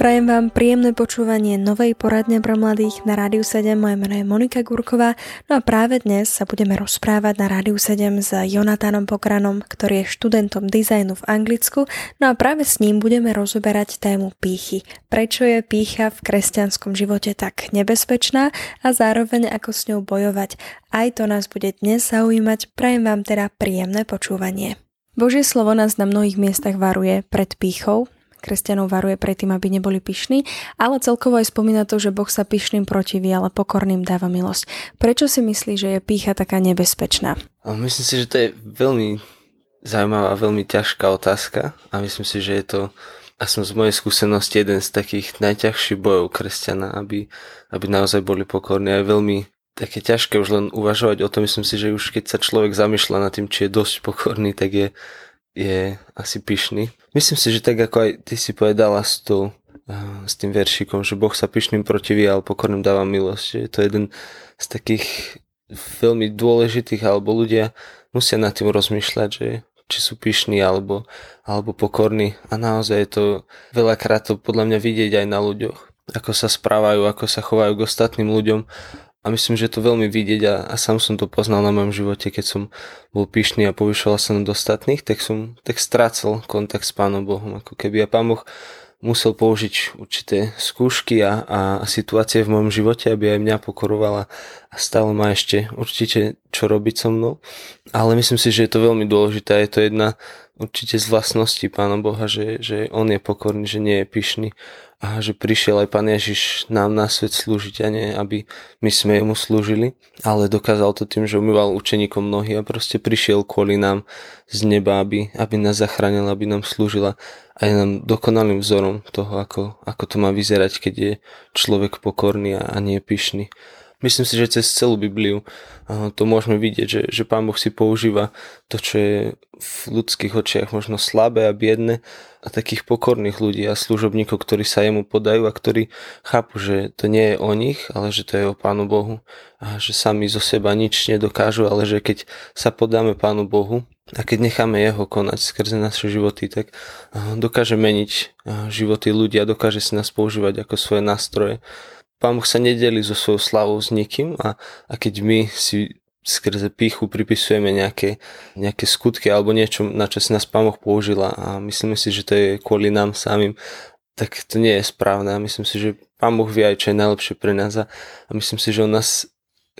Prajem vám príjemné počúvanie novej poradne pre mladých na Rádiu 7. Moje meno je Monika Gurková. No a práve dnes sa budeme rozprávať na Rádiu 7 s Jonatánom Pokranom, ktorý je študentom dizajnu v Anglicku. No a práve s ním budeme rozoberať tému pýchy. Prečo je pýcha v kresťanskom živote tak nebezpečná a zároveň ako s ňou bojovať. Aj to nás bude dnes zaujímať. Prajem vám teda príjemné počúvanie. Božie slovo nás na mnohých miestach varuje pred pýchou, kresťanov varuje pred tým, aby neboli pyšní, ale celkovo aj spomína to, že Boh sa pyšným protiví, ale pokorným dáva milosť. Prečo si myslí, že je pícha taká nebezpečná? Myslím si, že to je veľmi zaujímavá, veľmi ťažká otázka a myslím si, že je to som z mojej skúsenosti jeden z takých najťažších bojov kresťana, aby, aby naozaj boli pokorní. A je veľmi také ťažké už len uvažovať o tom. Myslím si, že už keď sa človek zamýšľa nad tým, či je dosť pokorný, tak je, je asi pyšný. Myslím si, že tak ako aj ty si povedala s, tou, uh, s tým veršikom, že Boh sa pyšným protiví, ale pokorným dáva milosť. Je to jeden z takých veľmi dôležitých, alebo ľudia musia nad tým rozmýšľať, že či sú pyšní alebo, alebo pokorní. A naozaj je to veľakrát to podľa mňa vidieť aj na ľuďoch. Ako sa správajú, ako sa chovajú k ostatným ľuďom a myslím, že to veľmi vidieť a, a sám som to poznal na mojom živote, keď som bol pyšný a povyšoval sa nad ostatných, tak som tak strácal kontakt s Pánom Bohom. Ako keby a Pán Boh musel použiť určité skúšky a, a situácie v mojom živote, aby aj mňa pokorovala a stále má ešte určite čo robiť so mnou. Ale myslím si, že je to veľmi dôležité. Je to jedna určite z vlastností Pána Boha, že, že On je pokorný, že nie je pyšný a že prišiel aj Pán Ježiš nám na svet slúžiť a nie, aby my sme mu slúžili, ale dokázal to tým, že umýval učeníkom nohy a proste prišiel kvôli nám z neba, aby, aby nás zachránil, aby nám slúžila a je nám dokonalým vzorom toho, ako, ako to má vyzerať, keď je človek pokorný a, a nie pyšný. Myslím si, že cez celú Bibliu to môžeme vidieť, že, že Pán Boh si používa to, čo je v ľudských očiach možno slabé a biedne a takých pokorných ľudí a služobníkov, ktorí sa jemu podajú a ktorí chápu, že to nie je o nich, ale že to je o Pánu Bohu a že sami zo seba nič nedokážu, ale že keď sa podáme Pánu Bohu a keď necháme Jeho konať skrze naše životy, tak dokáže meniť životy ľudia, dokáže si nás používať ako svoje nástroje Pán Boh sa nedeli so svojou slavou s nikým a, a keď my si skrze píchu pripisujeme nejaké, nejaké skutky alebo niečo, na čo si nás Pán Boh použila a myslíme si, že to je kvôli nám samým, tak to nie je správne a myslím si, že Pán Boh vie aj, čo je najlepšie pre nás a, a myslím si, že On nás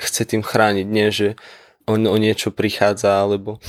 chce tým chrániť, nie že on o niečo prichádza alebo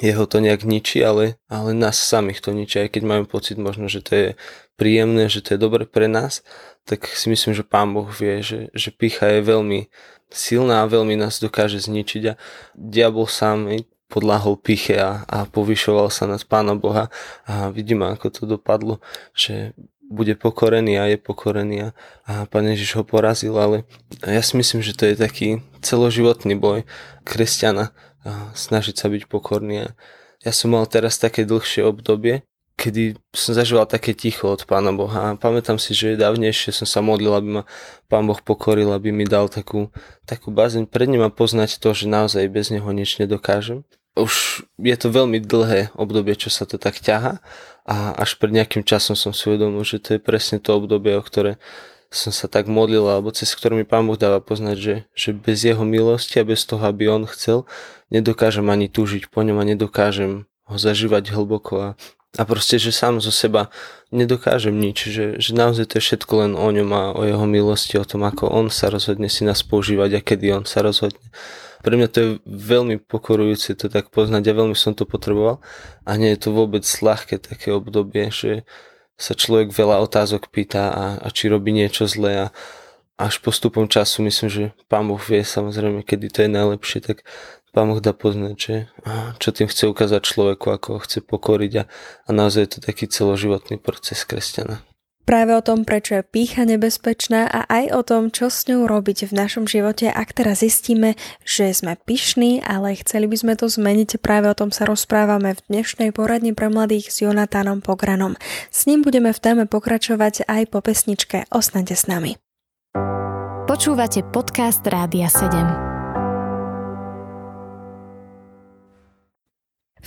jeho to nejak ničí, ale, ale nás samých to ničí, aj keď máme pocit možno, že to je príjemné, že to je dobre pre nás, tak si myslím, že Pán Boh vie, že, že pícha je veľmi silná a veľmi nás dokáže zničiť a diabol sám podľahol piche a, a povyšoval sa nad Pána Boha a vidíme, ako to dopadlo, že bude pokorený a je pokorený a, a Pán Ježiš ho porazil, ale ja si myslím, že to je taký celoživotný boj kresťana a snažiť sa byť pokorný a ja som mal teraz také dlhšie obdobie, kedy som zažíval také ticho od Pána Boha a pamätám si, že dávnejšie som sa modlil, aby ma Pán Boh pokoril, aby mi dal takú, takú bázeň pred ním a poznať to, že naozaj bez neho nič nedokážem. Už je to veľmi dlhé obdobie, čo sa to tak ťaha a až pred nejakým časom som si uvedomil, že to je presne to obdobie, o ktoré som sa tak modlil, alebo cez ktorý mi Pán Boh dáva poznať, že, že bez jeho milosti a bez toho, aby on chcel, nedokážem ani túžiť po ňom a nedokážem ho zažívať hlboko a a proste, že sám zo seba nedokážem nič, že, že naozaj to je všetko len o ňom a o jeho milosti, o tom, ako on sa rozhodne si nás používať a kedy on sa rozhodne. Pre mňa to je veľmi pokorujúce to tak poznať a veľmi som to potreboval a nie je to vôbec ľahké také obdobie, že sa človek veľa otázok pýta a, a či robí niečo zlé a až postupom času myslím, že pán Boh vie samozrejme, kedy to je najlepšie, tak Pán Boh dá poznať, že čo tým chce ukázať človeku, ako ho chce pokoriť a, a naozaj je to taký celoživotný proces kresťana. Práve o tom, prečo je pícha nebezpečná a aj o tom, čo s ňou robiť v našom živote, ak teraz zistíme, že sme pyšní, ale chceli by sme to zmeniť, práve o tom sa rozprávame v dnešnej poradni pre mladých s Jonatánom Pogranom. S ním budeme v téme pokračovať aj po pesničke Ostaňte s nami. Počúvate podcast Rádia 7.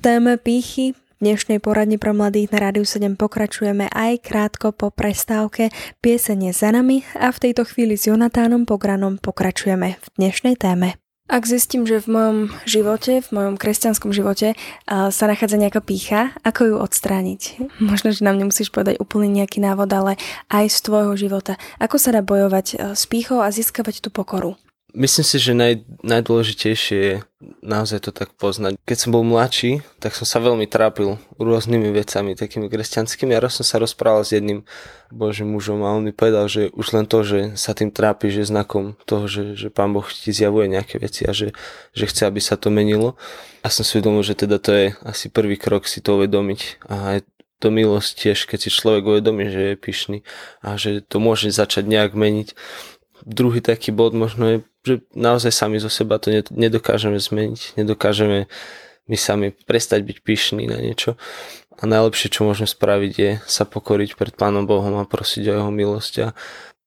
téme pýchy dnešnej poradni pro mladých na Rádiu 7 pokračujeme aj krátko po prestávke piesenie za nami a v tejto chvíli s Jonatánom Pogranom pokračujeme v dnešnej téme. Ak zistím, že v mojom živote, v mojom kresťanskom živote sa nachádza nejaká pícha, ako ju odstrániť? Možno, že nám nemusíš povedať úplne nejaký návod, ale aj z tvojho života. Ako sa dá bojovať s pýchou a získavať tú pokoru? Myslím si, že naj, najdôležitejšie je naozaj to tak poznať. Keď som bol mladší, tak som sa veľmi trápil rôznymi vecami, takými kresťanskými. A raz som sa rozprával s jedným božím mužom a on mi povedal, že už len to, že sa tým trápi, že znakom toho, že, že pán Boh ti zjavuje nejaké veci a že, že chce, aby sa to menilo. A som si uvedomil, že teda to je asi prvý krok si to uvedomiť. A aj to milosť tiež, keď si človek uvedomí, že je pyšný a že to môže začať nejak meniť. Druhý taký bod možno je že naozaj sami zo seba to nedokážeme zmeniť, nedokážeme my sami prestať byť pyšní na niečo. A najlepšie, čo môžeme spraviť, je sa pokoriť pred Pánom Bohom a prosiť o Jeho milosť. A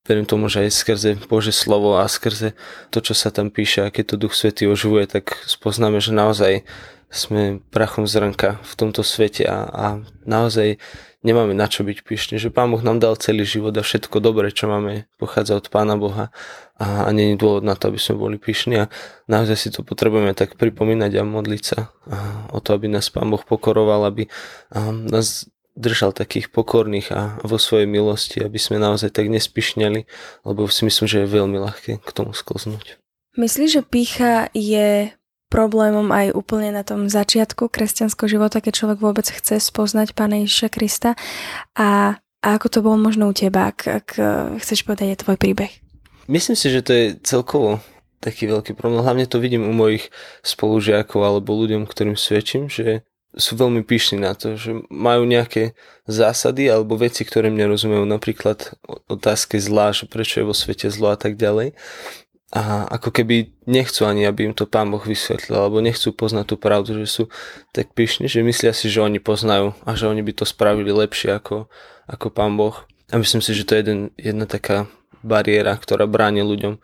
verím tomu, že aj skrze Bože slovo a skrze to, čo sa tam píše, a keď to Duch Svetý oživuje, tak spoznáme, že naozaj sme prachom zrnka v tomto svete a, a naozaj nemáme na čo byť pyšní, že Pán Boh nám dal celý život a všetko dobré, čo máme, pochádza od Pána Boha a, a není dôvod na to, aby sme boli pyšní a naozaj si to potrebujeme tak pripomínať a modliť sa a, o to, aby nás Pán Boh pokoroval, aby a, nás držal takých pokorných a vo svojej milosti, aby sme naozaj tak nespišňali, lebo si myslím, že je veľmi ľahké k tomu sklznúť. Myslíš, že pícha je problémom aj úplne na tom začiatku kresťanského života, keď človek vôbec chce spoznať Pána Ježiša Krista a, a ako to bolo možno u teba, ak, ak chceš povedať je tvoj príbeh. Myslím si, že to je celkovo taký veľký problém. Hlavne to vidím u mojich spolužiakov alebo ľuďom, ktorým svedčím, že sú veľmi pyšní na to, že majú nejaké zásady alebo veci, ktoré mne rozumejú, napríklad otázky zlá, že prečo je vo svete zlo a tak ďalej a ako keby nechcú ani, aby im to pán Boh vysvetlil, alebo nechcú poznať tú pravdu, že sú tak pyšní, že myslia si, že oni poznajú a že oni by to spravili lepšie ako, ako pán Boh. A myslím si, že to je jeden, jedna taká bariéra, ktorá bráni ľuďom,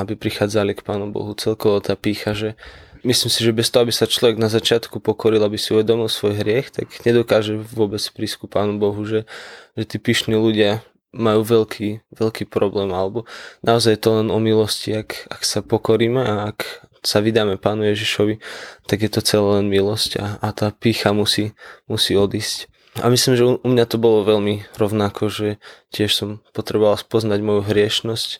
aby prichádzali k pánu Bohu. Celkovo tá pícha, že myslím si, že bez toho, aby sa človek na začiatku pokoril, aby si uvedomil svoj hriech, tak nedokáže vôbec prísť ku pánu Bohu, že, že tí pyšní ľudia majú veľký, veľký problém, alebo naozaj to len o milosti, ak, ak sa pokoríme a ak sa vydáme Pánu Ježišovi, tak je to celé len milosť a, a tá pícha musí, musí odísť. A myslím, že u, u mňa to bolo veľmi rovnako, že tiež som potreboval spoznať moju hriešnosť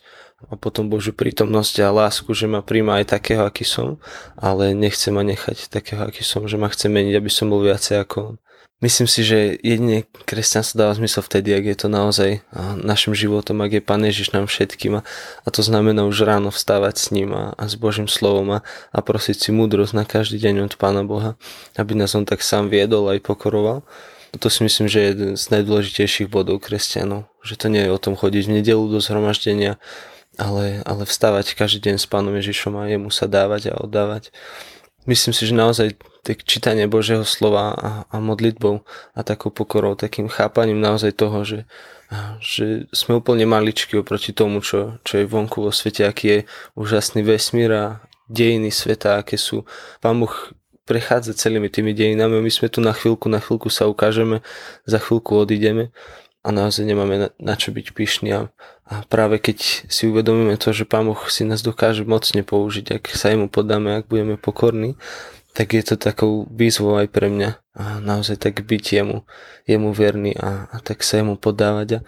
a potom Božiu prítomnosť a lásku, že ma príjma aj takého, aký som, ale nechce ma nechať takého, aký som, že ma chce meniť, aby som bol viacej ako on. Myslím si, že jedine kresťanstvo dáva zmysel vtedy, ak je to naozaj našim životom, ak je Pán Ježiš nám všetkým a, a to znamená už ráno vstávať s ním a, a s Božím slovom a, a prosiť si múdrosť na každý deň od Pána Boha, aby nás on tak sám viedol aj pokoroval. To si myslím, že je jeden z najdôležitejších bodov kresťanov, že to nie je o tom chodiť v nedelu do zhromaždenia, ale, ale vstávať každý deň s Pánom Ježišom a jemu sa dávať a oddávať. Myslím si, že naozaj tak čítanie Božieho slova a, a modlitbou a takou pokorou, takým chápaním naozaj toho, že, že sme úplne maličky oproti tomu, čo, čo je vonku vo svete, aký je úžasný vesmír a dejiny sveta, aké sú. Pán Boh prechádza celými tými dejinami, my sme tu na chvíľku, na chvíľku sa ukážeme, za chvíľku odídeme a naozaj nemáme na, na čo byť pyšní. A, a práve keď si uvedomíme to, že Pán Boh si nás dokáže mocne použiť, ak sa jemu podáme, ak budeme pokorní, tak je to takou výzvou aj pre mňa. A naozaj tak byť jemu, jemu verný a, a tak sa jemu podávať.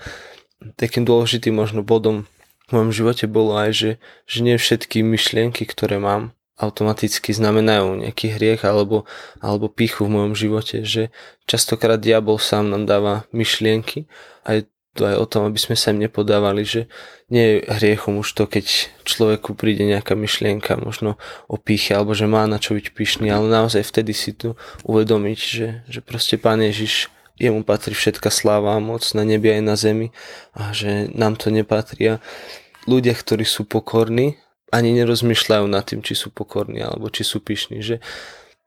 A takým dôležitým možno bodom v mojom živote bolo aj, že, že nie všetky myšlienky, ktoré mám, automaticky znamenajú nejaký hriech alebo, alebo píchu v mojom živote, že častokrát diabol sám nám dáva myšlienky a je to aj o tom, aby sme sa im nepodávali, že nie je hriechom už to, keď človeku príde nejaká myšlienka možno o píche, alebo že má na čo byť pyšný, ale naozaj vtedy si tu uvedomiť, že, že proste Pán Ježiš jemu patrí všetka sláva a moc na nebi aj na zemi a že nám to nepatria. Ľudia, ktorí sú pokorní, ani nerozmýšľajú nad tým, či sú pokorní alebo či sú pyšní. Že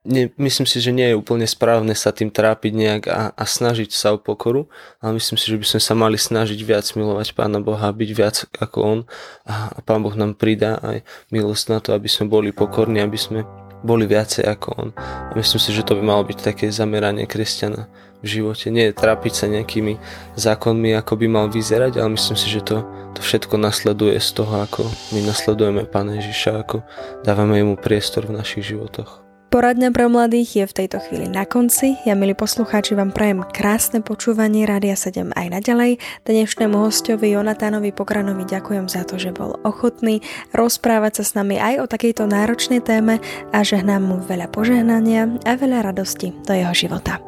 nie, myslím si, že nie je úplne správne sa tým trápiť nejak a, a snažiť sa o pokoru, ale myslím si, že by sme sa mali snažiť viac milovať Pána Boha, byť viac ako On a, a Pán Boh nám pridá aj milosť na to, aby sme boli pokorní, aby sme boli viacej ako On. A myslím si, že to by malo byť také zameranie kresťana v živote. Nie trápiť sa nejakými zákonmi, ako by mal vyzerať, ale myslím si, že to, to všetko nasleduje z toho, ako my nasledujeme Pána Ježiša, ako dávame Jemu priestor v našich životoch. Poradňa pre mladých je v tejto chvíli na konci. Ja, milí poslucháči, vám prajem krásne počúvanie Rádia 7 aj naďalej. Dnešnému hostovi Jonatánovi Pokranovi ďakujem za to, že bol ochotný rozprávať sa s nami aj o takejto náročnej téme a žehnám mu veľa požehnania a veľa radosti do jeho života.